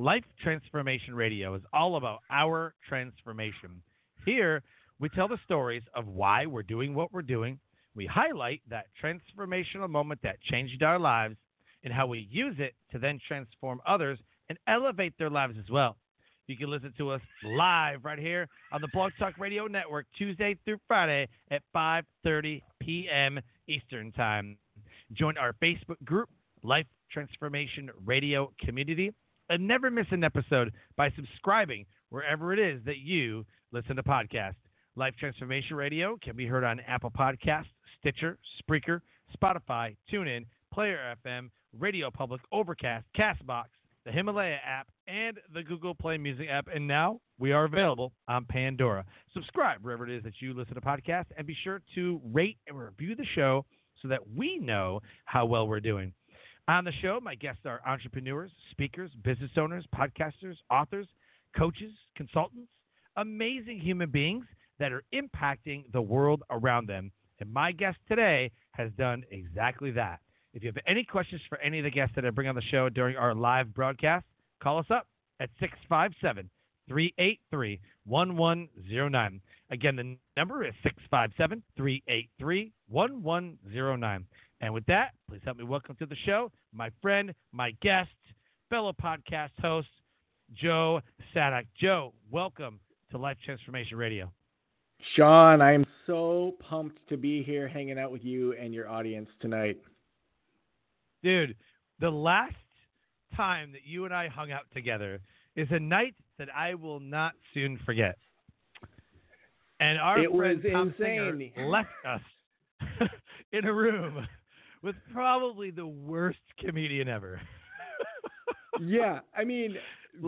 Life Transformation Radio is all about our transformation. Here, we tell the stories of why we're doing what we're doing. We highlight that transformational moment that changed our lives and how we use it to then transform others and elevate their lives as well. You can listen to us live right here on the Blog Talk Radio Network Tuesday through Friday at 5:30 p.m. Eastern Time. Join our Facebook group, Life Transformation Radio Community and never miss an episode by subscribing wherever it is that you listen to podcasts. Life Transformation Radio can be heard on Apple Podcasts, Stitcher, Spreaker, Spotify, TuneIn, Player FM, Radio Public, Overcast, Castbox, the Himalaya app, and the Google Play Music app. And now we are available on Pandora. Subscribe wherever it is that you listen to podcasts, and be sure to rate and review the show so that we know how well we're doing. On the show, my guests are entrepreneurs, speakers, business owners, podcasters, authors, coaches, consultants, amazing human beings that are impacting the world around them. And my guest today has done exactly that. If you have any questions for any of the guests that I bring on the show during our live broadcast, call us up at 657 383 1109. Again, the number is 657 383 1109. And with that, please help me welcome to the show my friend, my guest, fellow podcast host, Joe Sanok. Joe, welcome to Life Transformation Radio. Sean, I am so pumped to be here hanging out with you and your audience tonight. Dude, the last time that you and I hung out together is a night that I will not soon forget. And our it friend was Tom insane. Singer left us in a room with probably the worst comedian ever. yeah, I mean,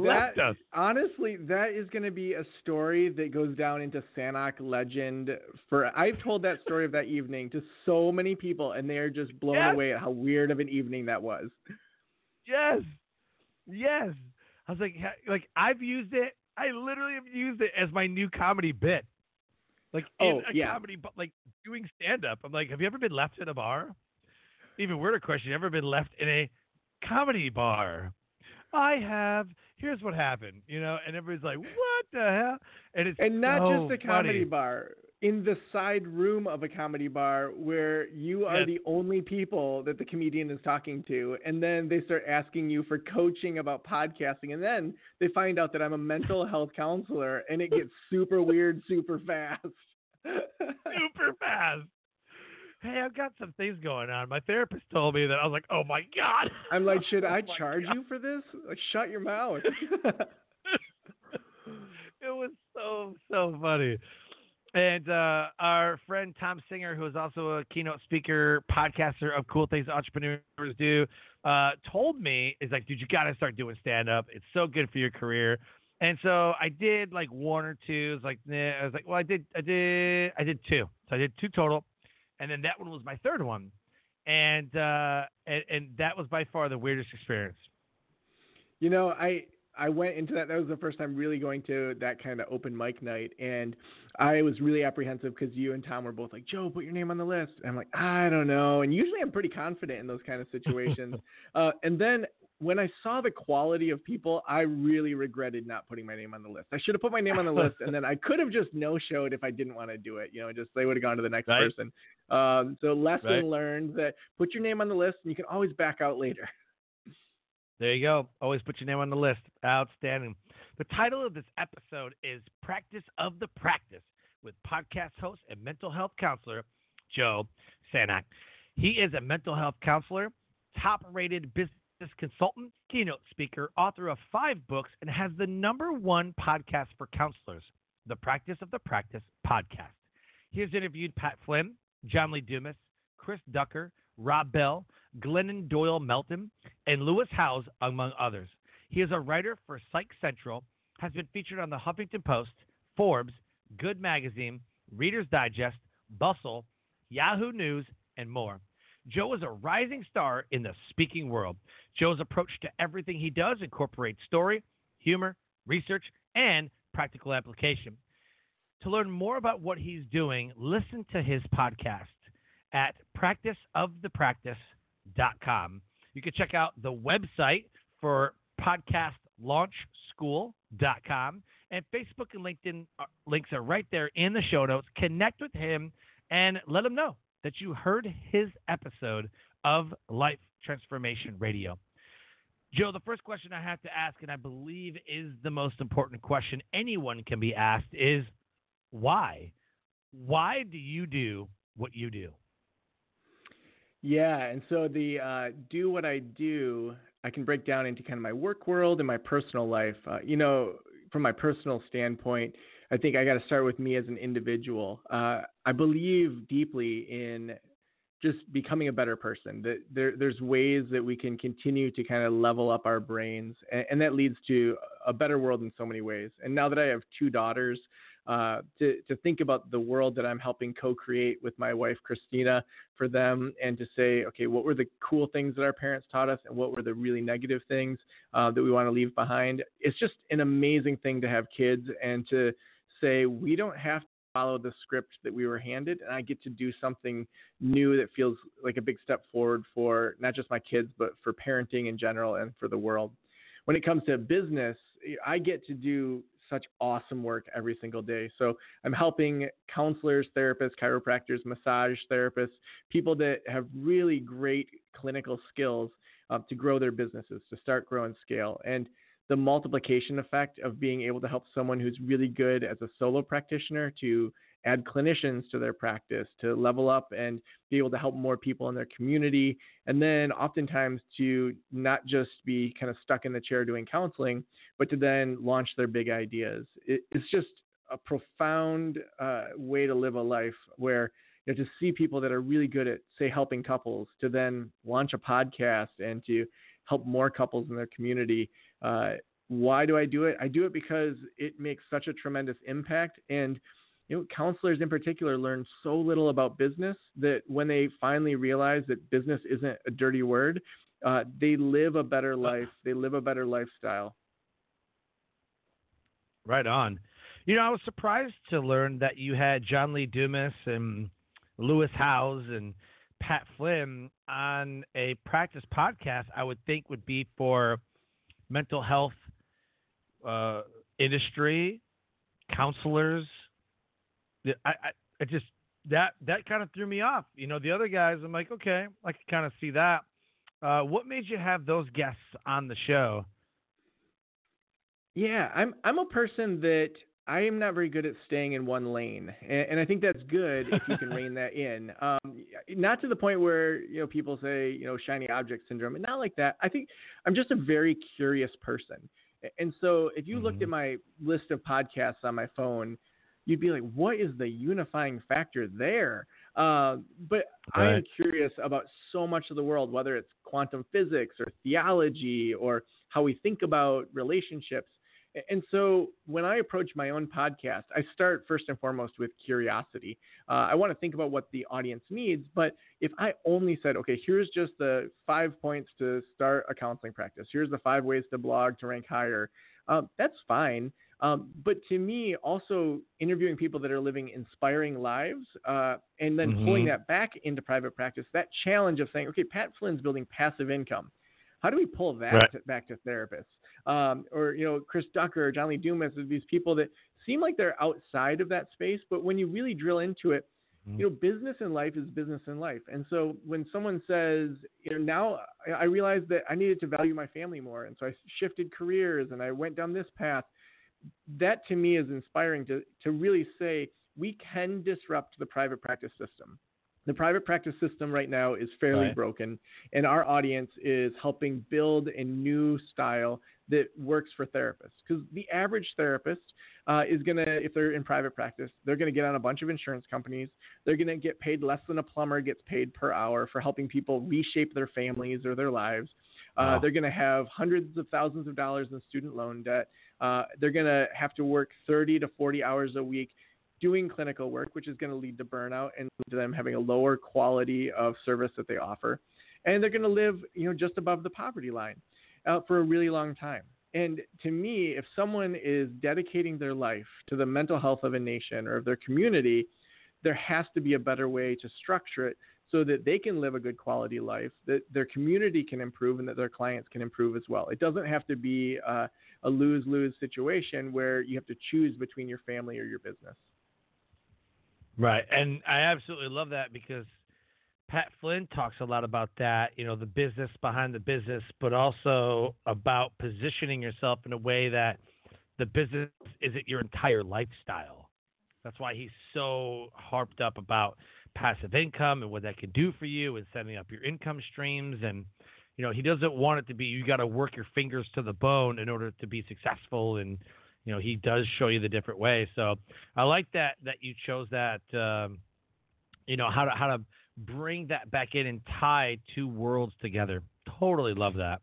that honestly, that is going to be a story that goes down into Sanok legend. For I've told that story of that evening to so many people, and they are just blown Yes. away at how weird of an evening that was. Yes, yes. I was like, like I've used it. I literally have used it as my new comedy bit. Like in Oh, a yeah. comedy, but like doing stand up. I'm like, have you ever been left in a bar? Even weirder question: ever been left in a comedy bar? I have. Here's what happened, you know, and everybody's like, "What the hell?" And it's And not so just a comedy funny. bar, in the side room of a comedy bar where you are Yes. the only people that the comedian is talking to. And then they start asking you for coaching about podcasting. And then they find out that I'm a mental health counselor and it gets super weird super fast. super fast. Hey, I've got some things going on. My therapist told me that I was like, "Oh my god." I'm like, should Oh I charge God. you for this? Like, shut your mouth. it was so so funny. And uh, our friend Tom Singer, who is also a keynote speaker, podcaster of Cool Things Entrepreneurs Do, uh, told me, "Is like, dude, you got to start doing stand up. It's so good for your career." And so I did like one or two. It's like, nah. I was like, well, I did, I did, I did two. So I did two total, and then that one was my third one, and uh, and, and that was by far the weirdest experience. You know, I I went into that. That was the first time really going to that kind of open mic night, and I was really apprehensive because you and Tom were both like, "Joe, put your name on the list." And I'm like, I don't know. And usually I'm pretty confident in those kind of situations. uh, and then when I saw the quality of people, I really regretted not putting my name on the list. I should have put my name on the list, and then I could have just no showed if I didn't want to do it. You know, just they would have gone to the next Right. person. Um, so lesson Right. learned that put your name on the list, and you can always back out later. There you go. Always put your name on the list. Outstanding. The title of this episode is Practice of the Practice with podcast host and mental health counselor Joe Sanok. He is a mental health counselor, top rated business consultant, keynote speaker, author of five books, and has the number one podcast for counselors, the Practice of the Practice podcast. He has interviewed Pat Flynn, John Lee Dumas, Chris Ducker, Rob Bell, Glennon Doyle Melton, and Lewis Howes, among others. He is a writer for Psych Central, has been featured on the Huffington Post, Forbes, Good Magazine, Reader's Digest, Bustle, Yahoo News, and more. Joe is a rising star in the speaking world. Joe's approach to everything he does incorporates story, humor, research, and practical application. To learn more about what he's doing, listen to his podcast at practiceofthepractice.com. You can check out the website for podcastlaunchschool.com and Facebook and LinkedIn uh, links are right there in the show notes. Connect with him and let him know that you heard his episode of Life Transformation Radio. Joe, the first question I have to ask, and I believe is the most important question anyone can be asked, is why? Why do you do what you do? Yeah, and so the uh, do what I do, I can break down into kind of my work world and my personal life. Uh, you know, from my personal standpoint, I think I got to start with me as an individual. Uh, I believe deeply in just becoming a better person. That there, there's ways that we can continue to kind of level up our brains, and, and, that leads to a better world in so many ways. And now that I have two daughters, uh, to to think about the world that I'm helping co-create with my wife Christina for them, and to say, okay, what were the cool things that our parents taught us, and what were the really negative things uh, that we want to leave behind? It's just an amazing thing to have kids and to say we don't have to follow the script that we were handed and I get to do something new that feels like a big step forward for not just my kids but for parenting in general and for the world. When it comes to business, I get to do such awesome work every single day. So I'm helping counselors, therapists, chiropractors, massage therapists, people that have really great clinical skills uh, to grow their businesses, to start, grow, and scale. And the multiplication effect of being able to help someone who's really good as a solo practitioner to add clinicians to their practice, to level up and be able to help more people in their community. And then oftentimes to not just be kind of stuck in the chair doing counseling, but to then launch their big ideas. It, it's just a profound uh, way to live a life where you know, to see people that are really good at, say, helping couples to then launch a podcast and to help more couples in their community. Uh, why do I do it? I do it because it makes such a tremendous impact. And, you know, counselors in particular learn so little about business that when they finally realize that business isn't a dirty word, uh, they live a better life. They live a better lifestyle. Right on. You know, I was surprised to learn that you had John Lee Dumas and Lewis Howes and Pat Flynn on a practice podcast, I would think would be for mental health uh, industry, counselors. I, I, I just that that kind of threw me off. You know, the other guys, I'm like, okay, I can kind of see that. Uh, what made you have those guests on the show? Yeah, I'm I'm a person that I am not very good at staying in one lane, and, and I think that's good if you can rein that in. Um, not to the point where you know people say you know shiny object syndrome, and not like that. I think I'm just a very curious person, and so if you mm-hmm. looked at my list of podcasts on my phone, you'd be like, what is the unifying factor there? Uh, but right. I am curious about so much of the world, whether it's quantum physics or theology or how we think about relationships. And so when I approach my own podcast, I start first and foremost with curiosity. Uh, I want to think about what the audience needs. But if I only said, okay, here's just the five points to start a counseling practice, here's the five ways to blog to rank higher, um, that's fine. Um, but to me, also interviewing people that are living inspiring lives uh, and then mm-hmm. pulling that back into private practice, that challenge of saying, okay, Pat Flynn's building passive income. How do we pull that right. to, back to therapists? um, or you know Chris Ducker or John Lee Dumas, these people that seem like they're outside of that space, but when you really drill into it, mm-hmm. you know, business in life is business in life. And so when someone says, you know, now I realized that I needed to value my family more, and so I shifted careers and I went down this path. That to me is inspiring to, to really say we can disrupt the private practice system. The private practice system right now is fairly Right. broken, and our audience is helping build a new style that works for therapists. Because the average therapist uh, is going to, if they're in private practice, they're going to get on a bunch of insurance companies. They're going to get paid less than a plumber gets paid per hour for helping people reshape their families or their lives. Uh, Wow. They're going to have hundreds of thousands of dollars in student loan debt. Uh, they're going to have to work 30 to 40 hours a week doing clinical work, which is going to lead to burnout and to them having a lower quality of service that they offer. And they're going to live, you know, just above the poverty line uh, for a really long time. And to me, if someone is dedicating their life to the mental health of a nation or of their community, there has to be a better way to structure it so that they can live a good quality life, that their community can improve, and that their clients can improve as well. It doesn't have to be uh, a lose lose situation where you have to choose between your family or your business. Right. And I absolutely love that because Pat Flynn talks a lot about that, you know, the business behind the business, but also about positioning yourself in a way that the business isn't your entire lifestyle. That's why he's so harped up about passive income and what that can do for you and setting up your income streams and you know, he doesn't want it to be you got to work your fingers to the bone in order to be successful and you know, he does show you the different ways. So I like that that you chose that. Um, you know how to how to bring that back in and tie two worlds together. Totally love that.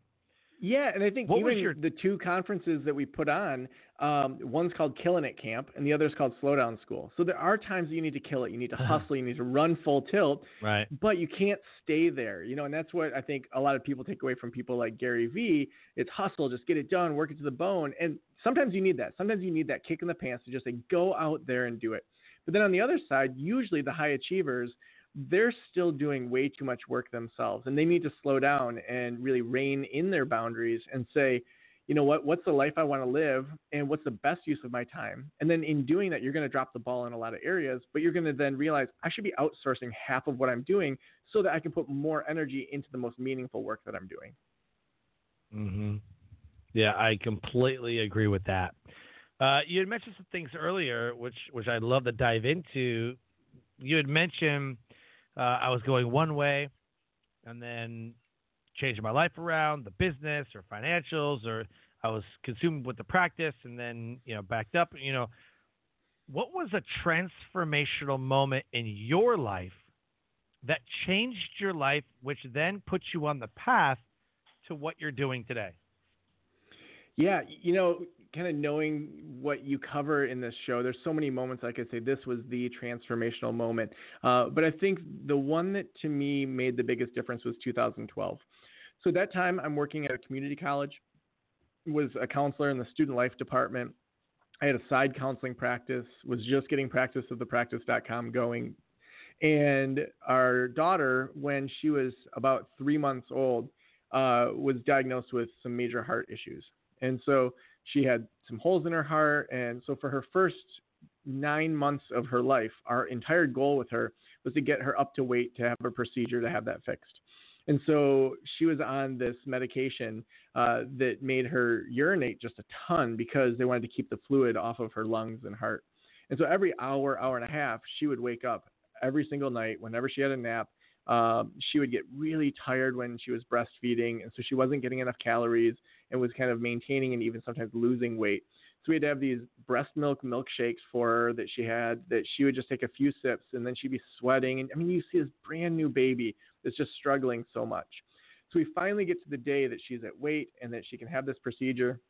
Yeah, and I think What even your- the two conferences that we put on, um, one's called Killing It Camp, and the other's called Slowdown School. So there are times that you need to kill it. You need to hustle. You need to run full tilt. Right. but you can't stay there, you know, and that's what I think a lot of people take away from people like Gary Vee. It's hustle, just get it done, work it to the bone. And sometimes you need that. Sometimes you need that kick in the pants to just say, go out there and do it. But then on the other side, usually the high achievers, they're still doing way too much work themselves and they need to slow down and really rein in their boundaries and say, you know what, what's the life I want to live and what's the best use of my time? And then in doing that, you're going to drop the ball in a lot of areas, but you're going to then realize I should be outsourcing half of what I'm doing so that I can put more energy into the most meaningful work that I'm doing. Mm-hmm. Yeah, I completely agree with that. Uh, you had mentioned some things earlier, which which I'd love to dive into. You had mentioned uh, I was going one way, and then changing my life around, the business or financials, or I was consumed with the practice, and then you know backed up. You know, what was a transformational moment in your life that changed your life, which then put you on the path to what you're doing today? Yeah, you know, kind of knowing what you cover in this show, there's so many moments I could say this was the transformational moment. Uh, but I think the one that to me made the biggest difference was 2012. So at that time, I'm working at a community college, was a counselor in the student life department. I had a side counseling practice, was just getting practice of the practice.com going. And our daughter, when she was about three months old, uh, was diagnosed with some major heart issues. And so she had some holes in her heart. And so for her first nine months of her life, our entire goal with her was to get her up to weight to have a procedure to have that fixed. And so she was on this medication uh, that made her urinate just a ton because they wanted to keep the fluid off of her lungs and heart. And so every hour, hour and a half, she would wake up every single night whenever she had a nap. Um, she would get really tired when she was breastfeeding, and so she wasn't getting enough calories and was kind of maintaining and even sometimes losing weight. So we had to have these breast milk milkshakes for her that she had that she would just take a few sips and then she'd be sweating. And I mean, you see this brand new baby that's just struggling so much. So we finally get to the day that she's at weight and that she can have this procedure.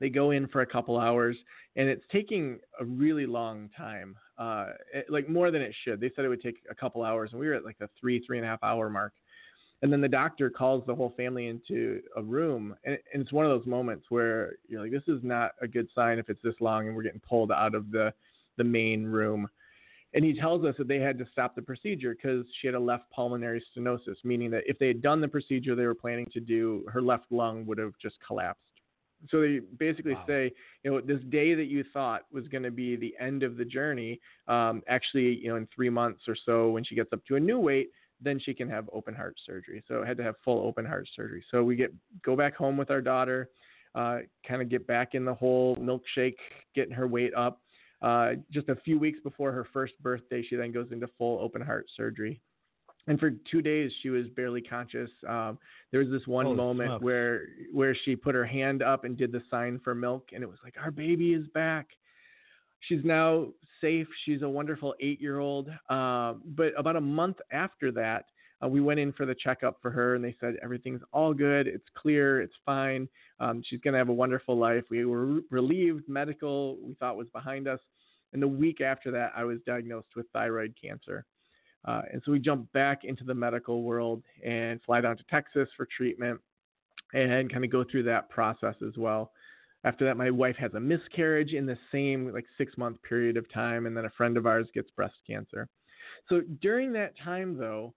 They go in for a couple hours and it's taking a really long time, uh, it- like more than it should. They said it would take a couple hours and we were at like the three, three and a half hour mark. And then the doctor calls the whole family into a room. And, and it's one of those moments where you're like, this is not a good sign if it's this long and we're getting pulled out of the, the main room. And he tells us that they had to stop the procedure because she had a left pulmonary stenosis, meaning that if they had done the procedure they were planning to do, her left lung would have just collapsed. So they basically Wow. say, you know, this day that you thought was going to be the end of the journey, um, actually, you know, in three months or so, when she gets up to a new weight, then she can have open heart surgery. So I had to have full open heart surgery. So we get go back home with our daughter. uh, kind of get back in the whole milkshake, getting her weight up. Uh, just a few weeks before her first birthday, she then goes into full open heart surgery. And for two days, she was barely conscious. Um, there was this one Holy moment smokes. where where she put her hand up and did the sign for milk, and it was like our baby is back. She's now safe. She's a wonderful eight-year-old. Uh, but about a month after that, uh, we went in for the checkup for her, and they said everything's all good. It's clear. It's fine. Um, she's going to have a wonderful life. We were relieved. Medical we thought was behind us. And the week after that, I was diagnosed with thyroid cancer. Uh, and so we jumped back into the medical world and fly down to Texas for treatment and kind of go through that process as well. After that, my wife has a miscarriage in the same like six month period of time, and then a friend of ours gets breast cancer. So during that time, though,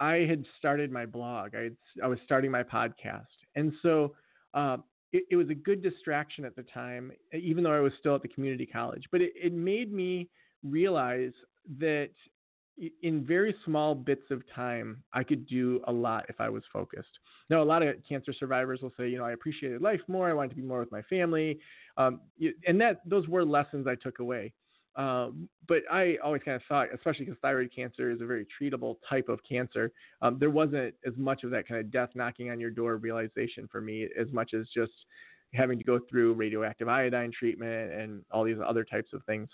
I had started my blog. I had, I was starting my podcast, and so uh, it, it, was a good distraction at the time, even though I was still at the community college. But it, it made me realize that in very small bits of time, I could do a lot if I was focused. Now, a lot of cancer survivors will say, you know, I appreciated life more. I wanted to be more with my family, um, and that those were lessons I took away. Um, but I always kind of thought, especially because thyroid cancer is a very treatable type of cancer, um, there wasn't as much of that kind of death knocking on your door realization for me as much as just having to go through radioactive iodine treatment and all these other types of things.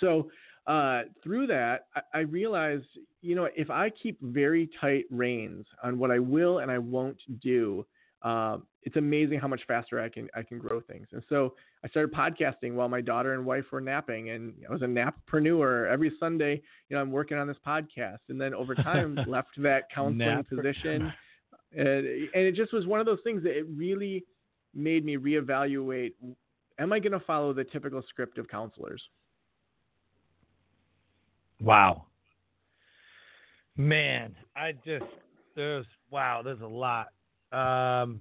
So uh, through that, I, I, realized, you know, if I keep very tight reins on what I will and I won't do, um, it's amazing how much faster I can I can grow things. And so I started podcasting while my daughter and wife were napping, and I was a nappreneur. Every Sunday, you know, I'm working on this podcast, and then over time left that counseling position, and, and it just was one of those things that it really made me reevaluate: Am I going to follow the typical script of counselors? Wow. Man, I just there's wow, there's a lot. Um,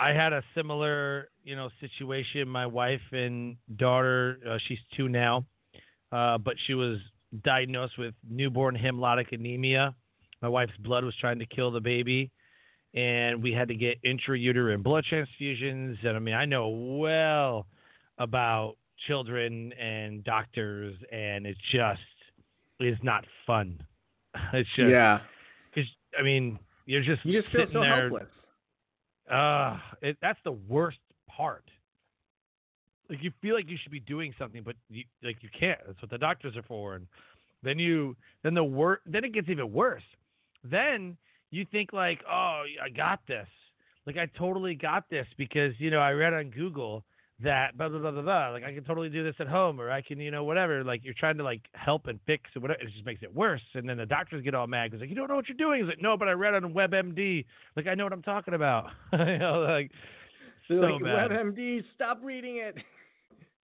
I had a similar, you know, situation. My wife and daughter, uh, she's two now, uh, but she was diagnosed with newborn hemolytic anemia. My wife's blood was trying to kill the baby, and we had to get intrauterine blood transfusions. And I mean, I know well about children and doctors, and it's just is not fun. It's just yeah. Because I mean, you're just you just feel so there, helpless. Uh, it, that's the worst part. Like you feel like you should be doing something, but you like you can't. That's what the doctors are for. And then you, then the work, then it gets even worse. Then you think like, oh, I got this. Like I totally got this because you know I read on Google that blah blah blah blah blah. Like I can totally do this at home, or I can you know whatever. Like you're trying to like help and fix and whatever. It just makes it worse. And then the doctors get all mad because like you don't know what you're doing. He's like, no, but I read on WebMD. Like I know what I'm talking about. you know, like so like bad. WebMD, stop reading it.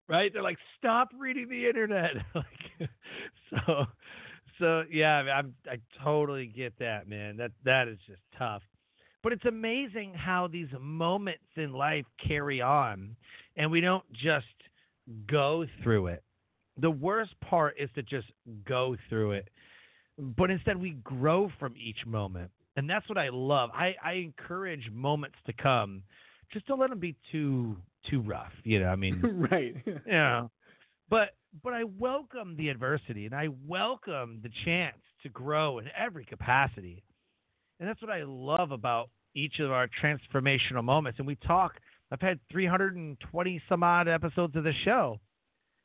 Right? They're like, stop reading the internet. like, so, so yeah, I'm I totally get that, man. That that is just tough. But it's amazing how these moments in life carry on and we don't just go through it. The worst part is to just go through it, but instead we grow from each moment. And that's what I love. I, I encourage moments to come. Just don't let them be too too rough. You know, I mean, right. you know, but but I welcome the adversity and I welcome the chance to grow in every capacity. And that's what I love about each of our transformational moments. And we talk I've had 320 some odd episodes of the show.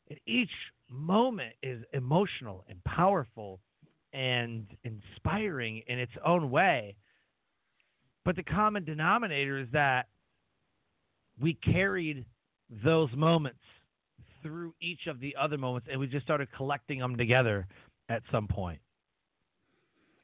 And each moment is emotional and powerful and inspiring in its own way. But the common denominator is that we carried those moments through each of the other moments and we just started collecting them together at some point.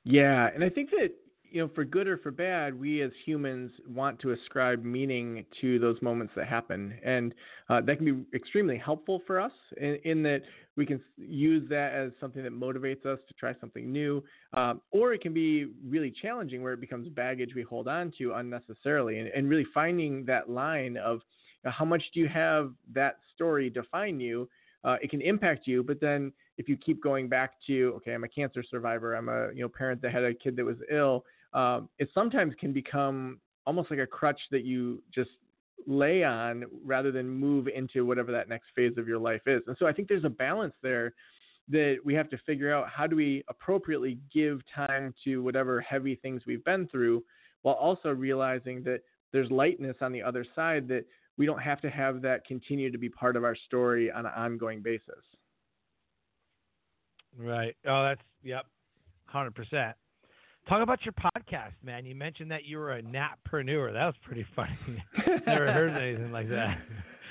Yeah, and I think that you know, for good or for bad, we as humans want to ascribe meaning to those moments that happen, and uh, that can be extremely helpful for us in, in, that we can use that as something that motivates us to try something new, um, or it can be really challenging where it becomes baggage we hold on to unnecessarily, and, and really finding that line of you know, how much do you have that story define you. Uh, it can impact you, but then if you keep going back to, okay, I'm a cancer survivor, I'm a you know parent that had a kid that was ill, um, it sometimes can become almost like a crutch that you just lay on rather than move into whatever that next phase of your life is. And so I think there's a balance there that we have to figure out how do we appropriately give time to whatever heavy things we've been through while also realizing that there's lightness on the other side that we don't have to have that continue to be part of our story on an ongoing basis. Right. Oh, that's yep, hundred percent. Talk about your podcast, man. You mentioned that you were a nappreneur. That was pretty funny. Never heard anything like that.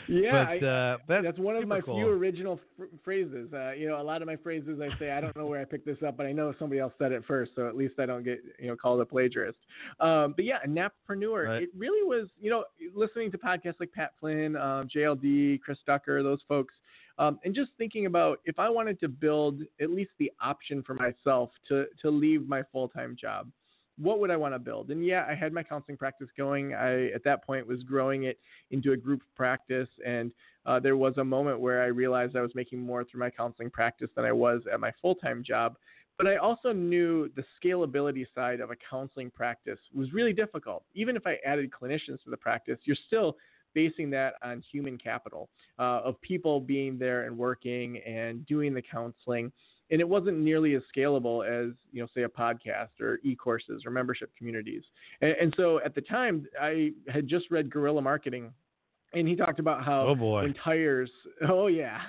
Yeah, but, uh, that's, that's, one of my cool. few original f- phrases. Uh, you know, a lot of my phrases I say I don't know where I picked this up, but I know somebody else said it first, so at least I don't get you know called a plagiarist. Um, but yeah, a nappreneur. Right. It really was. You know, listening to podcasts like Pat Flynn, um, JLD, Chris Ducker, those folks. Um, and just thinking about if I wanted to build at least the option for myself to to leave my full time job, what would I want to build? And yeah, I had my counseling practice going. I at that point was growing it into a group practice, and uh, there was a moment where I realized I was making more through my counseling practice than I was at my full time job. But I also knew the scalability side of a counseling practice was really difficult. Even if I added clinicians to the practice, you're still basing that on human capital uh, of people being there and working and doing the counseling. And it wasn't nearly as scalable as, you know, say a podcast or e-courses or membership communities. And, and so at the time, I had just read Guerrilla Marketing, and he talked about how oh boy. when tires, oh yeah,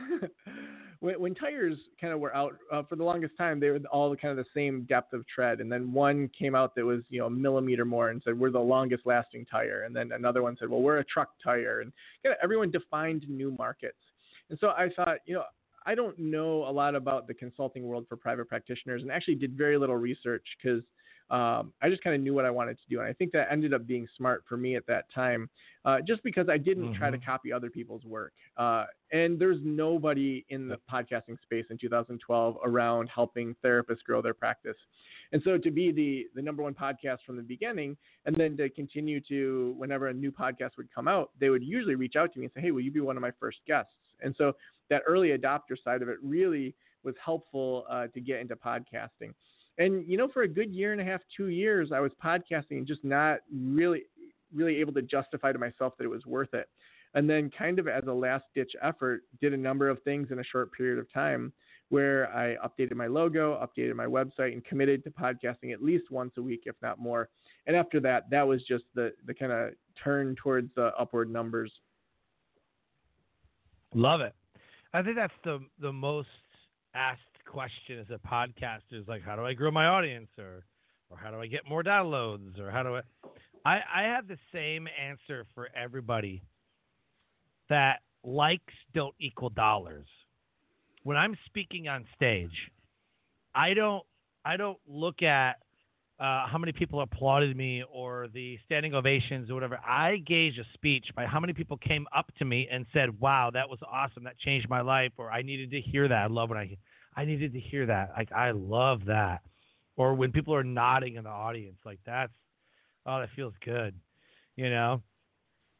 when, when tires kind of were out uh, for the longest time, they were all kind of the same depth of tread, and then one came out that was you know a millimeter more and said we're the longest lasting tire, and then another one said well we're a truck tire, and kind of everyone defined new markets, and so I thought you know I don't know a lot about the consulting world for private practitioners, and actually did very little research because um, I just kind of knew what I wanted to do. And I think that ended up being smart for me at that time, uh, just because I didn't mm-hmm. try to mm-hmm. copy other people's work. Uh, and there's nobody in the podcasting space in 2012 around helping therapists grow their practice. And so to be the, the number one podcast from the beginning, and then to continue to, whenever a new podcast would come out, they would usually reach out to me and say, Hey, will you be one of my first guests? And so that early adopter side of it really was helpful uh, to get into podcasting. And you know, for a good year and a half, two years, I was podcasting and just not really, really able to justify to myself that it was worth it. And then, kind of as a last ditch effort, did a number of things in a short period of time where I updated my logo, updated my website, and committed to podcasting at least once a week, if not more. And after that, that was just the, the kind of turn towards the upward numbers. Love it. I think that's the the most asked question as a podcaster is like, how do I grow my audience, or or how do I get more downloads, or how do I? I I have the same answer for everybody. That likes don't equal dollars. When I'm speaking on stage, I don't I don't look at uh, how many people applauded me or the standing ovations or whatever. I gauge a speech by how many people came up to me and said, "Wow, that was awesome. That changed my life," or "I needed to hear that. I love when I I needed to hear that. Like I love that. Or when people are nodding in the audience, like that's oh, that feels good. You know?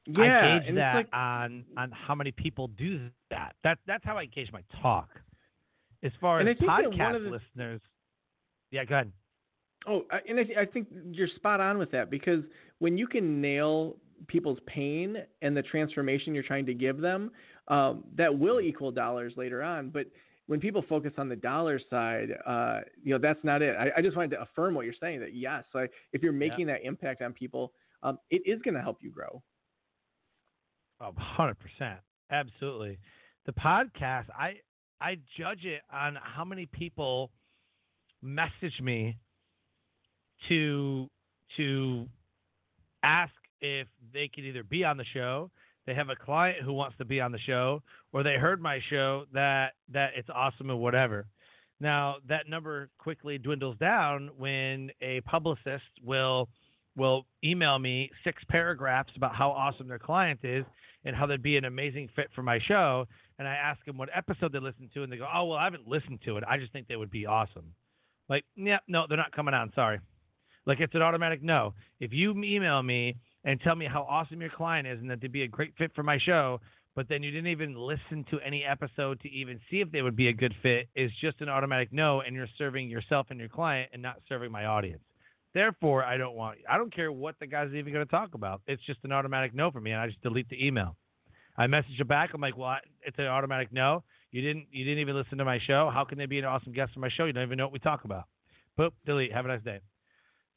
Yeah, I gauge that like, on on how many people do that. That that's how I gauge my talk. As far as podcast the, listeners, yeah, go ahead. Oh, and I, I think you're spot on with that because when you can nail people's pain and the transformation you're trying to give them, um, that will equal dollars later on. But when people focus on the dollar side, uh, you know, that's not it. I, I, just wanted to affirm what you're saying that yes, like if you're making yeah. that impact on people, um, it is going to help you grow. Oh, 100%. Absolutely. The podcast, I, I judge it on how many people message me to, to ask if they could either be on the show they have a client who wants to be on the show, or they heard my show that that it's awesome and whatever. Now that number quickly dwindles down when a publicist will will email me six paragraphs about how awesome their client is and how they'd be an amazing fit for my show. And I ask them what episode they listened to, and they go, "Oh, well, I haven't listened to it. I just think they would be awesome." Like, yeah, no, they're not coming on. Sorry. Like it's an automatic no. If you email me and tell me how awesome your client is and that they'd be a great fit for my show, but then you didn't even listen to any episode to even see if they would be a good fit is just an automatic no, and you're serving yourself and your client and not serving my audience. Therefore, I don't want. I don't care what the guy's even going to talk about. It's just an automatic no for me, and I just delete the email. I message it back. I'm like, well, it's an automatic no. You didn't. You didn't even listen to my show. How can they be an awesome guest on my show? You don't even know what we talk about. Boop, delete. Have a nice day.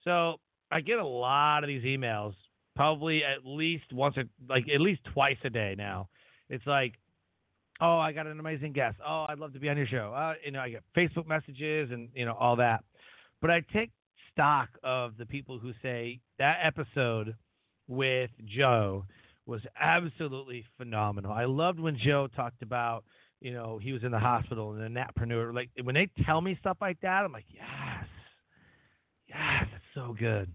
So I get a lot of these emails, probably at least once or like at least twice a day now. It's like, oh, I got an amazing guest. Oh, I'd love to be on your show. Uh, you know, I get Facebook messages and you know all that. But I take stock of the people who say that episode with Joe was absolutely phenomenal. I loved when Joe talked about, you know, he was in the hospital and a nappreneur. Like when they tell me stuff like that, I'm like, yes, yes, it's so good.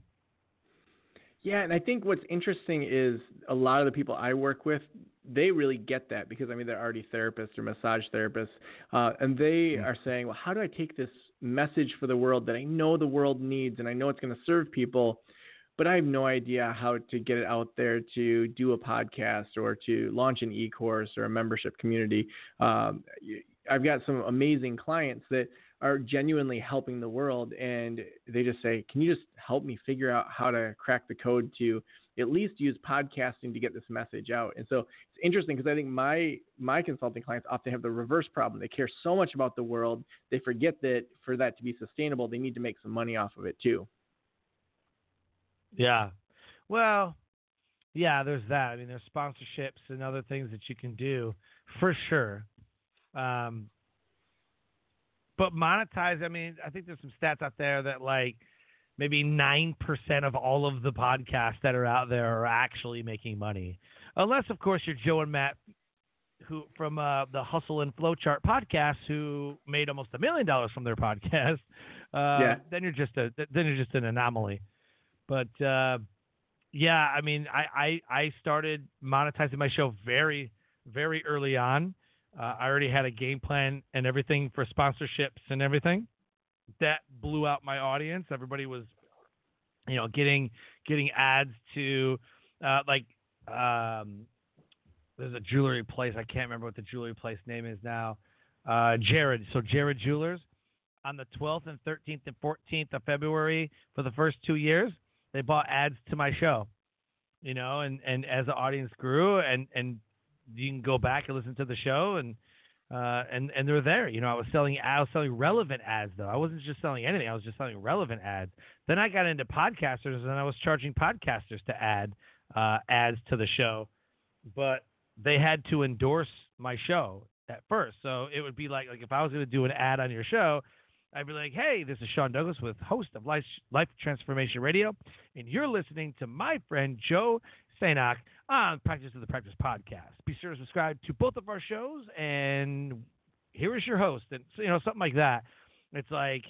Yeah, and I think what's interesting is a lot of the people I work with, they really get that because I mean they're already therapists or massage therapists, uh, and they mm-hmm. are saying, well, how do I take this message for the world that I know the world needs and I know it's going to serve people, but I have no idea how to get it out there to do a podcast or to launch an e-course or a membership community. Um, I've got some amazing clients that are genuinely helping the world and they just say, "Can you just help me figure out how to crack the code to at least use podcasting to get this message out. And so it's interesting because I think my my consulting clients often have the reverse problem. They care so much about the world, they forget that for that to be sustainable, they need to make some money off of it too. Yeah. Well, yeah, there's that. I mean, there's sponsorships and other things that you can do for sure. Um, but monetize, I mean, I think there's some stats out there that like – maybe 9% of all of the podcasts that are out there are actually making money. Unless, of course, you're Joe and Matt who from uh, the Hustle and Flowchart podcast who made almost a million dollars from their podcast. Uh, yeah. Then you're just a then you're just an anomaly. But uh, yeah, I mean, I, I I started monetizing my show very very early on. Uh, I already had a game plan and everything for sponsorships and everything that blew out my audience. Everybody was, you know, getting getting ads to uh, like um, there's a jewelry place. I can't remember what the jewelry place name is now. Uh, Jared. So Jared Jewelers on the 12th and 13th and 14th of February for the first two years, they bought ads to my show. You know, and and as the audience grew, and and you can go back and listen to the show and uh, and and they're there. You know, I was selling I was selling relevant ads though. I wasn't just selling anything. I was just selling relevant ads. Then I got into podcasters, and I was charging podcasters to add uh, ads to the show, but they had to endorse my show at first. So it would be like like if I was going to do an ad on your show, I'd be like, "Hey, this is Sean Douglas with host of Life Life Transformation Radio, and you're listening to my friend Joe Sanok on Practice of the Practice podcast. Be sure to subscribe to both of our shows, and here is your host, and you know something like that. It's like,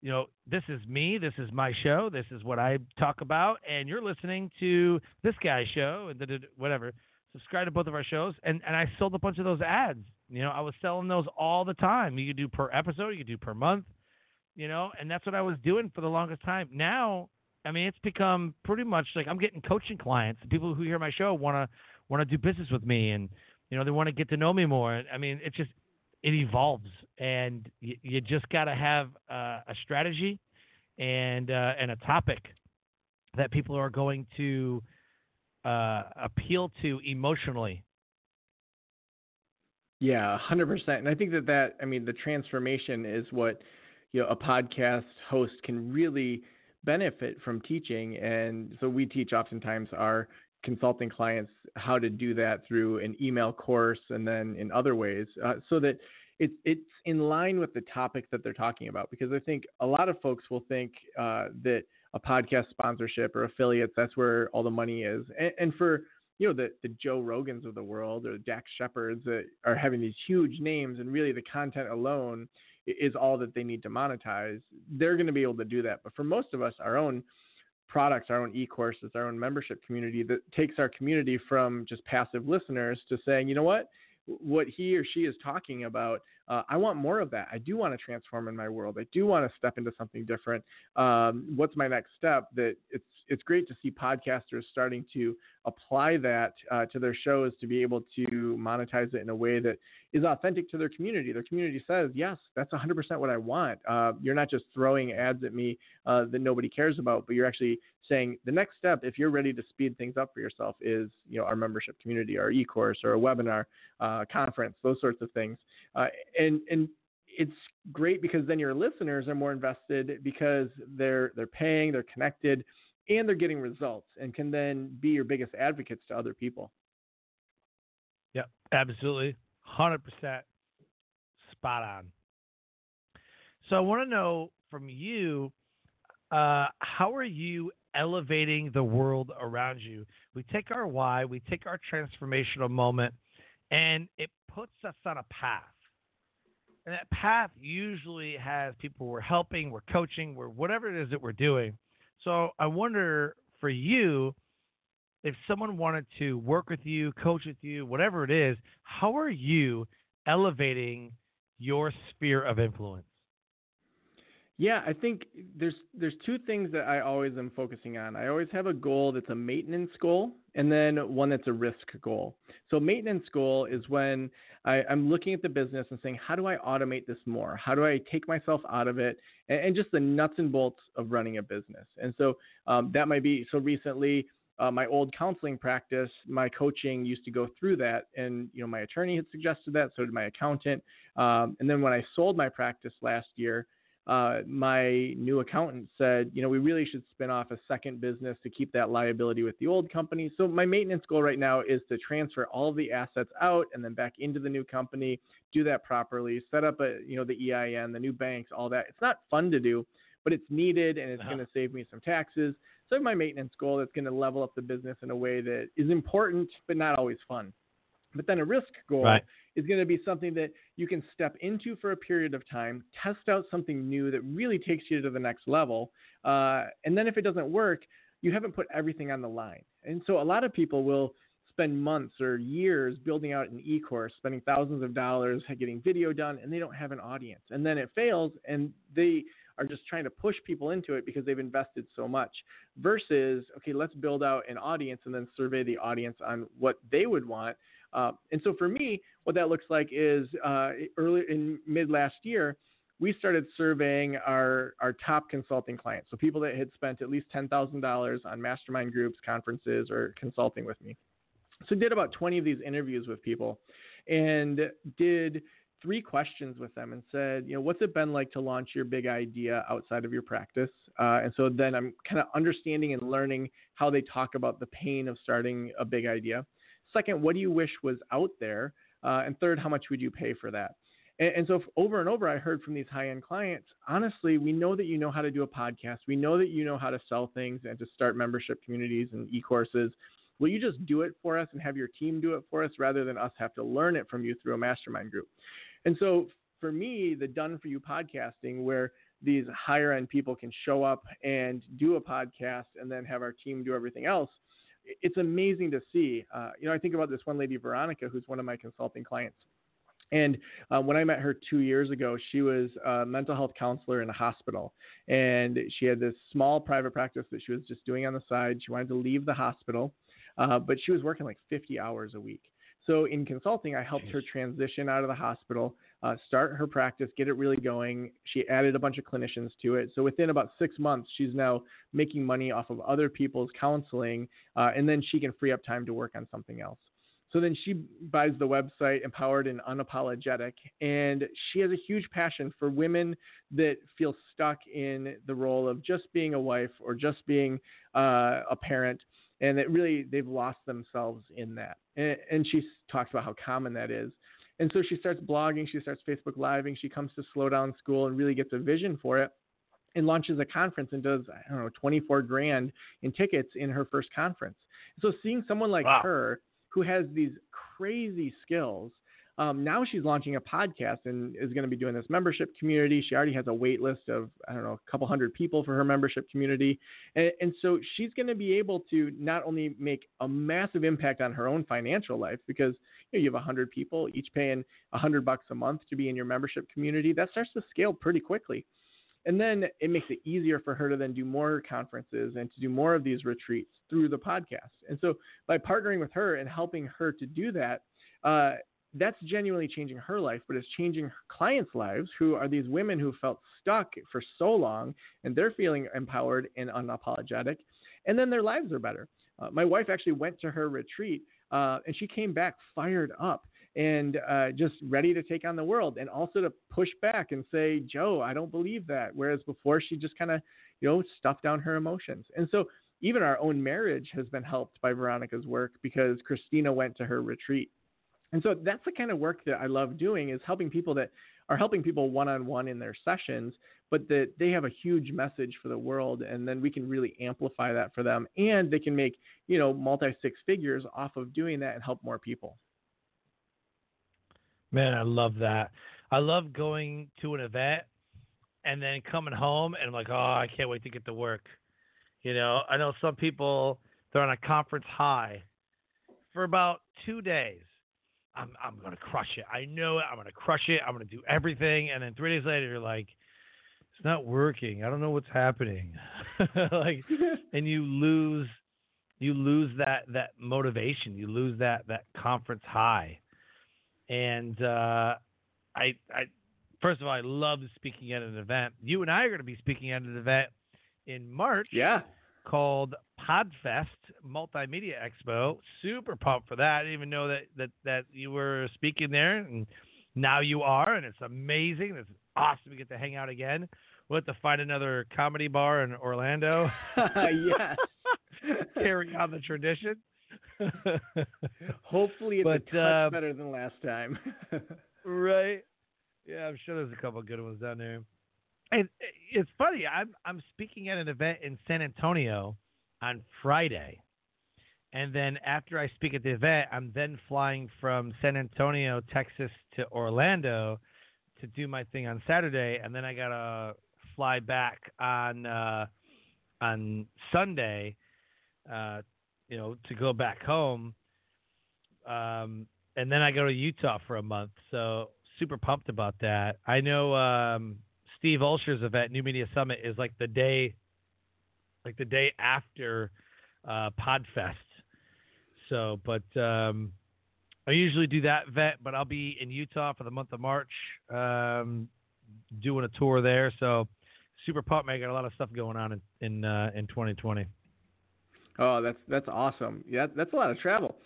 you know, this is me, this is my show, this is what I talk about, and you're listening to this guy's show, and whatever. Subscribe to both of our shows, and and I sold a bunch of those ads. You know, I was selling those all the time. You could do per episode, you could do per month. You know, and that's what I was doing for the longest time. Now I mean, it's become pretty much like I'm getting coaching clients. People who hear my show want to want to do business with me, and you know they want to get to know me more. I mean, it just it evolves, and you, you just got to have uh, a strategy and uh, and a topic that people are going to uh, appeal to emotionally. Yeah, hundred percent. And I think that that I mean the transformation is what you know a podcast host can really benefit from teaching. And so we teach oftentimes our consulting clients how to do that through an email course and then in other ways uh, so that it, it's in line with the topic that they're talking about. Because I think a lot of folks will think uh, that a podcast sponsorship or affiliates, that's where all the money is. And, and for you know the the Joe Rogans of the world or Dax Shepards that are having these huge names, and really the content alone is all that they need to monetize, they're going to be able to do that. But for most of us, our own products, our own e-courses, our own membership community that takes our community from just passive listeners to saying, you know what, what he or she is talking about, uh, I want more of that. I do want to transform in my world. I do want to step into something different. Um, what's my next step? That it's it's great to see podcasters starting to apply that uh, to their shows to be able to monetize it in a way that is authentic to their community. Their community says, yes, that's 100% what I want. Uh, you're not just throwing ads at me uh, that nobody cares about, but you're actually saying the next step, if you're ready to speed things up for yourself, is you know our membership community, our e-course, or a webinar, uh, conference, those sorts of things. Uh, and and it's great because then your listeners are more invested because they're they're paying, they're connected, and they're getting results, and can then be your biggest advocates to other people. Yeah, absolutely. 100% spot on. So I want to know from you uh, how are you elevating the world around you? We take our why, we take our transformational moment, and it puts us on a path. And that path usually has people we're helping, we're coaching, we're whatever it is that we're doing. So I wonder for you, if someone wanted to work with you, coach with you, whatever it is, how are you elevating your sphere of influence? Yeah, I think there's there's two things that I always am focusing on. I always have a goal that's a maintenance goal and then one that's a risk goal. So maintenance goal is when I, am looking at the business and saying, how do I automate this more? How do I take myself out of it? And, and just the nuts and bolts of running a business. And so um, that might be so recently uh, my old counseling practice, my coaching used to go through that, and you know my attorney had suggested that, so did my accountant. Um, and then when I sold my practice last year, uh, my new accountant said, you know, we really should spin off a second business to keep that liability with the old company. So my maintenance goal right now is to transfer all of the assets out and then back into the new company, do that properly, set up a, you know, the EIN, the new banks, all that. It's not fun to do, but it's needed and it's uh-huh. going to save me some taxes. So my maintenance goal that's going to level up the business in a way that is important but not always fun. But then a risk goal right. is going to be something that you can step into for a period of time, test out something new that really takes you to the next level. Uh, and then if it doesn't work, you haven't put everything on the line. And so a lot of people will spend months or years building out an e-course, spending thousands of dollars getting video done, and they don't have an audience. And then it fails, and they are just trying to push people into it because they've invested so much versus okay let's build out an audience and then survey the audience on what they would want uh, and so for me what that looks like is uh, early in mid last year we started surveying our, our top consulting clients so people that had spent at least $10000 on mastermind groups conferences or consulting with me so did about 20 of these interviews with people and did three questions with them and said, you know, what's it been like to launch your big idea outside of your practice? Uh, and so then I'm kind of understanding and learning how they talk about the pain of starting a big idea. Second, what do you wish was out there? Uh, and third, how much would you pay for that? And, and so over and over, I heard from these high end clients, honestly, we know that you know how to do a podcast. We know that you know how to sell things and to start membership communities and e courses. Will you just do it for us and have your team do it for us rather than us have to learn it from you through a mastermind group? And so for me, the done for you podcasting, where these higher end people can show up and do a podcast and then have our team do everything else, it's amazing to see. Uh, you know, I think about this one lady, Veronica, who's one of my consulting clients. And uh, when I met her two years ago, she was a mental health counselor in a hospital. And she had this small private practice that she was just doing on the side. She wanted to leave the hospital, uh, but she was working like 50 hours a week. So in consulting, I helped her transition out of the hospital, uh, start her practice, get it really going. She added a bunch of clinicians to it. So within about six months, she's now making money off of other people's counseling, uh, and then she can free up time to work on something else. So then she buys the website Empowered and Unapologetic, and she has a huge passion for women that feel stuck in the role of just being a wife or just being uh, a parent and that really they've lost themselves in that. And, and she talks about how common that is. And so she starts blogging, she starts Facebook living, she comes to Slow Down School and really gets a vision for it and launches a conference and does I don't know 24 grand in tickets in her first conference. So seeing someone like wow. her who has these crazy skills um, now she's launching a podcast and is going to be doing this membership community. She already has a wait list of, I don't know, a couple hundred people for her membership community. And, and so she's going to be able to not only make a massive impact on her own financial life because you, know, you have 100 people, each paying 100 bucks a month to be in your membership community. That starts to scale pretty quickly. And then it makes it easier for her to then do more conferences and to do more of these retreats through the podcast. And so by partnering with her and helping her to do that, uh, that's genuinely changing her life, but it's changing her clients' lives who are these women who felt stuck for so long and they're feeling empowered and unapologetic. And then their lives are better. Uh, my wife actually went to her retreat uh, and she came back fired up and uh, just ready to take on the world and also to push back and say, Joe, I don't believe that. Whereas before she just kind of, you know, stuffed down her emotions. And so even our own marriage has been helped by Veronica's work because Christina went to her retreat. And so that's the kind of work that I love doing is helping people that are helping people one on one in their sessions, but that they have a huge message for the world and then we can really amplify that for them and they can make, you know, multi six figures off of doing that and help more people. Man, I love that. I love going to an event and then coming home and I'm like, oh, I can't wait to get to work. You know, I know some people they're on a conference high for about two days. I'm I'm gonna crush it. I know it. I'm gonna crush it. I'm gonna do everything. And then three days later, you're like, it's not working. I don't know what's happening. like, and you lose you lose that that motivation. You lose that that conference high. And uh, I, I, first of all, I love speaking at an event. You and I are going to be speaking at an event in March. Yeah. Called Podfest Multimedia Expo. Super pumped for that. I didn't even know that that that you were speaking there, and now you are, and it's amazing. It's awesome to get to hang out again. We'll have to find another comedy bar in Orlando. yes. Carry on the tradition. Hopefully, it's but, a touch uh, better than last time. right. Yeah, I'm sure there's a couple good ones down there. And it's funny. I'm I'm speaking at an event in San Antonio on Friday, and then after I speak at the event, I'm then flying from San Antonio, Texas, to Orlando to do my thing on Saturday, and then I gotta fly back on uh, on Sunday uh, you know, to go back home. Um, and then I go to Utah for a month. So super pumped about that. I know um, Steve Olsher's event, New Media Summit, is like the day, like the day after uh, Podfest. So, but um, I usually do that event, but I'll be in Utah for the month of March, um, doing a tour there. So, super pumped. man! I got a lot of stuff going on in in, uh, in 2020. Oh, that's that's awesome. Yeah, that's a lot of travel.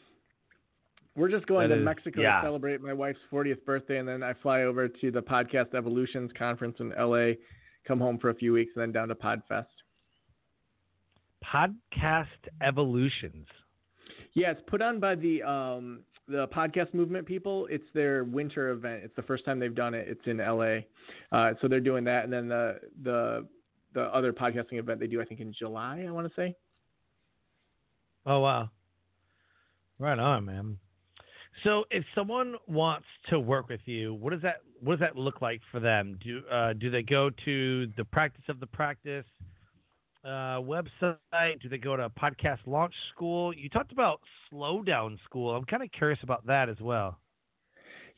We're just going that to is, Mexico yeah. to celebrate my wife's 40th birthday, and then I fly over to the Podcast Evolutions conference in LA, come home for a few weeks, and then down to Podfest. Podcast Evolutions. Yeah, it's put on by the um, the podcast movement people. It's their winter event. It's the first time they've done it. It's in LA, uh, so they're doing that, and then the the the other podcasting event they do, I think in July. I want to say. Oh wow. Right on, man. So if someone wants to work with you, what does that what does that look like for them? Do uh, do they go to the practice of the practice uh, website? Do they go to a podcast launch school? You talked about slowdown school. I'm kind of curious about that as well.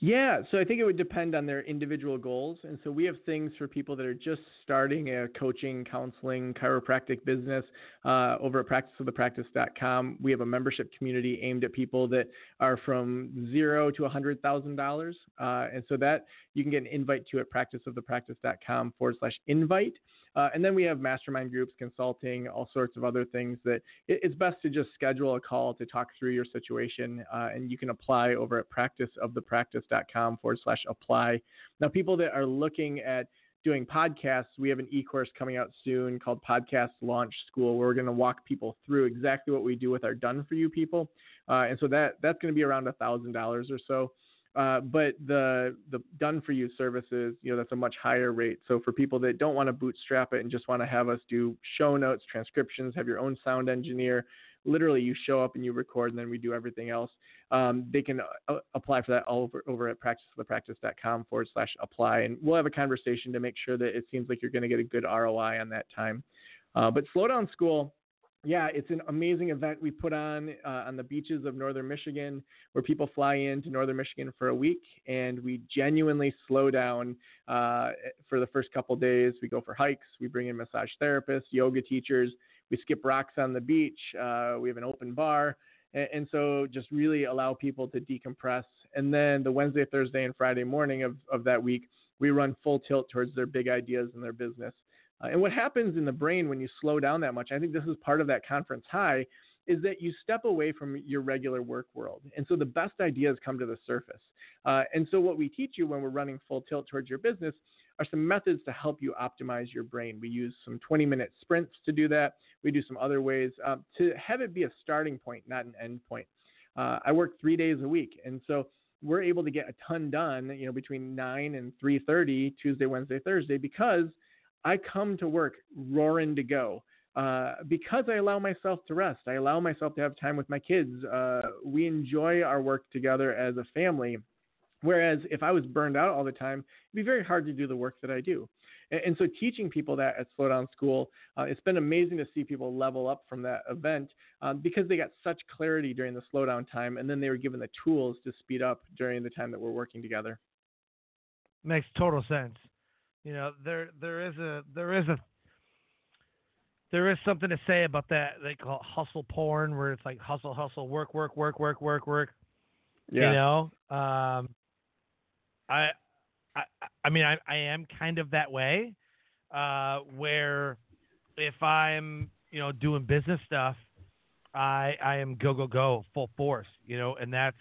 Yeah, so I think it would depend on their individual goals. And so we have things for people that are just starting a coaching, counseling, chiropractic business uh, over at practiceofthepractice.com. We have a membership community aimed at people that are from zero to $100,000. Uh, and so that you can get an invite to at practiceofthepractice.com forward slash invite. Uh, and then we have mastermind groups, consulting, all sorts of other things that it's best to just schedule a call to talk through your situation. Uh, and you can apply over at practiceofthepractice.com forward slash apply. Now, people that are looking at doing podcasts, we have an e-course coming out soon called Podcast Launch School, where we're going to walk people through exactly what we do with our done for you people. Uh, and so that that's going to be around a thousand dollars or so. Uh, but the the done for you services, you know, that's a much higher rate. So for people that don't want to bootstrap it and just want to have us do show notes, transcriptions, have your own sound engineer, literally you show up and you record, and then we do everything else. um, they can uh, apply for that all over, over at practicethepractice.com forward slash apply. And we'll have a conversation to make sure that it seems like you're going to get a good ROI on that time. Uh, but Slow Down School, yeah, it's an amazing event we put on uh, on the beaches of northern Michigan, where people fly into northern Michigan for a week, and we genuinely slow down uh, for the first couple days. We go for hikes, we bring in massage therapists, yoga teachers, we skip rocks on the beach, uh, we have an open bar, and, and, so just really allow people to decompress. And then the Wednesday, Thursday, and Friday morning of, of that week, we run full tilt towards their big ideas and their business. Uh, and what happens in the brain when you slow down that much, I think this is part of that conference high, is that you step away from your regular work world. And so the best ideas come to the surface. Uh, and so what we teach you when we're running full tilt towards your business are some methods to help you optimize your brain. We use some 20 minute sprints to do that. We do some other ways uh, to have it be a starting point, not an end point. Uh, I work three days a week. And so we're able to get a ton done, you know, between 9 and 3.30, Tuesday, Wednesday, Thursday, because – I come to work roaring to go. Uh, because I allow myself to rest. I allow myself to have time with my kids. Uh, we enjoy our work together as a family. Whereas if I was burned out all the time, it'd be very hard to do the work that I do. And, and so teaching people that at Slowdown School, uh, it's been amazing to see people level up from that event um, because they got such clarity during the slowdown time, and then they were given the tools to speed up during the time that we're working together. Makes total sense. You know, there there is a there is a there is something to say about that they call it hustle porn where it's like hustle hustle work work work work work work yeah. you know um i i i mean i i am kind of that way uh where if i'm you know doing business stuff i i am go go go full force you know and that's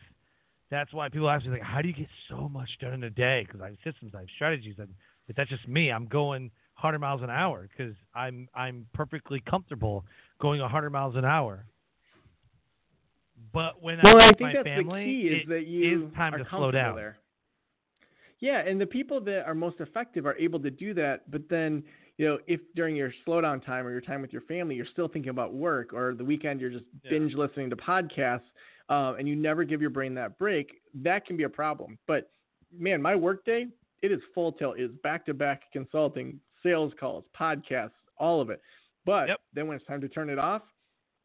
that's why people ask me like how do you get so much done in a day because i have systems i have strategies and if that's just me, I'm going 100 miles an hour because I'm I'm perfectly comfortable going 100 miles an hour. But when well, I'm I with think my that's family, the key is that you is time to slow down. There. Yeah, and the people that are most effective are able to do that. But then, you know, if during your slowdown time or your time with your family, you're still thinking about work, or the weekend you're just yeah. binge listening to podcasts, uh, and you never give your brain that break, that can be a problem. But man, my workday it is full tilt. It is back to back consulting, sales calls, podcasts, all of it. But yep. then when it's time to turn it off,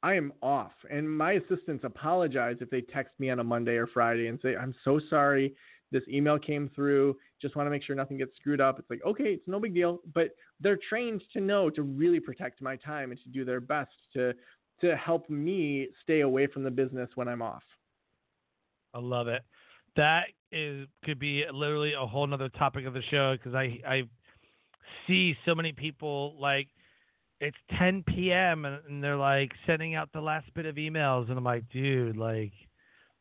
I am off. And my assistants apologize if they text me on a Monday or Friday and say, I'm so sorry. This email came through. Just want to make sure nothing gets screwed up. It's like, okay, it's no big deal. But they're trained to know to really protect my time and to do their best to to help me stay away from the business when I'm off. I love it that is could be literally a whole nother topic of the show because I I see so many people like it's 10 p.m. And, and they're like sending out the last bit of emails and I'm like, dude, like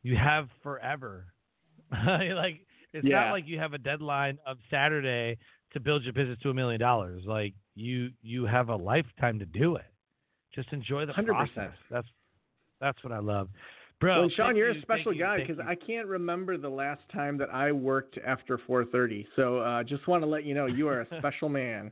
you have forever. like it's yeah. not like you have a deadline of Saturday to build your business to a million dollars. Like you you have a lifetime to do it. Just enjoy the 100%. process. That's that's what I love. Bro, well, Sean, you're you, a special guy because I can't remember the last time that I worked after 4:30. So uh, just want to let you know you are a special man.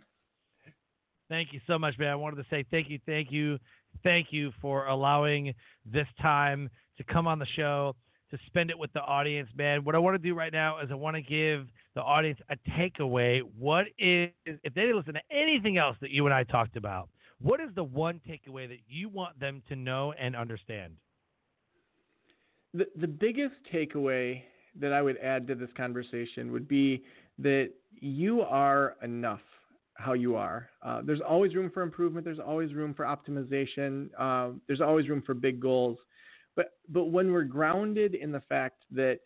Thank you so much, man. I wanted to say thank you, thank you, thank you for allowing this time to come on the show to spend it with the audience, man. What I want to do right now is I want to give the audience a takeaway. What is if they didn't listen to anything else that you and I talked about? What is the one takeaway that you want them to know and understand? The, the biggest takeaway that I would add to this conversation would be that you are enough how you are. Uh, there's always room for improvement. There's always room for optimization. Uh, there's always room for big goals. But but when we're grounded in the fact that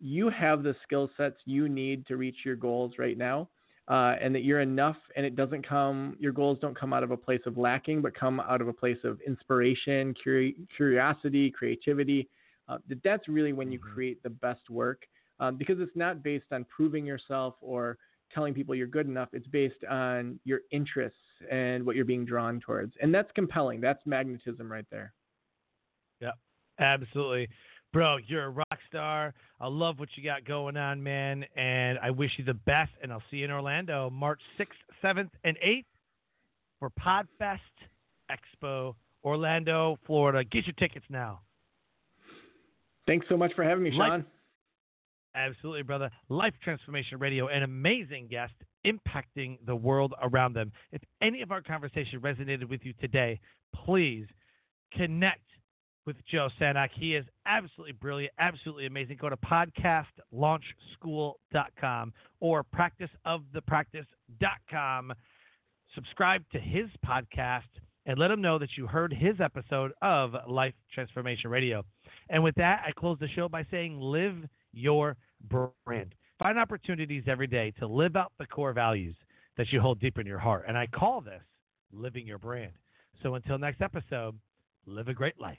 you have the skill sets you need to reach your goals right now, uh, and that you're enough, and it doesn't come. Your goals don't come out of a place of lacking, but come out of a place of inspiration, curiosity, creativity uh, that that's really when you mm-hmm. create the best work um, because it's not based on proving yourself or telling people you're good enough. It's based on your interests and what you're being drawn towards. And that's compelling. That's magnetism right there. Yeah, absolutely. Bro, you're a rock star. I love what you got going on, man. And I wish you the best. And I'll see you in Orlando March 6th, 7th, and 8th for Podfest Expo, Orlando, Florida. Get your tickets now. Thanks so much for having me, Sean. Life, absolutely, brother. Life Transformation Radio, an amazing guest impacting the world around them. If any of our conversation resonated with you today, please connect with Joe Sanok. He is absolutely brilliant, absolutely amazing. Go to podcastlaunchschool.com or practiceofthepractice.com. Subscribe to his podcast and let him know that you heard his episode of Life Transformation Radio. And with that, I close the show by saying live your brand. Find opportunities every day to live out the core values that you hold deep in your heart. And I call this living your brand. So until next episode, live a great life.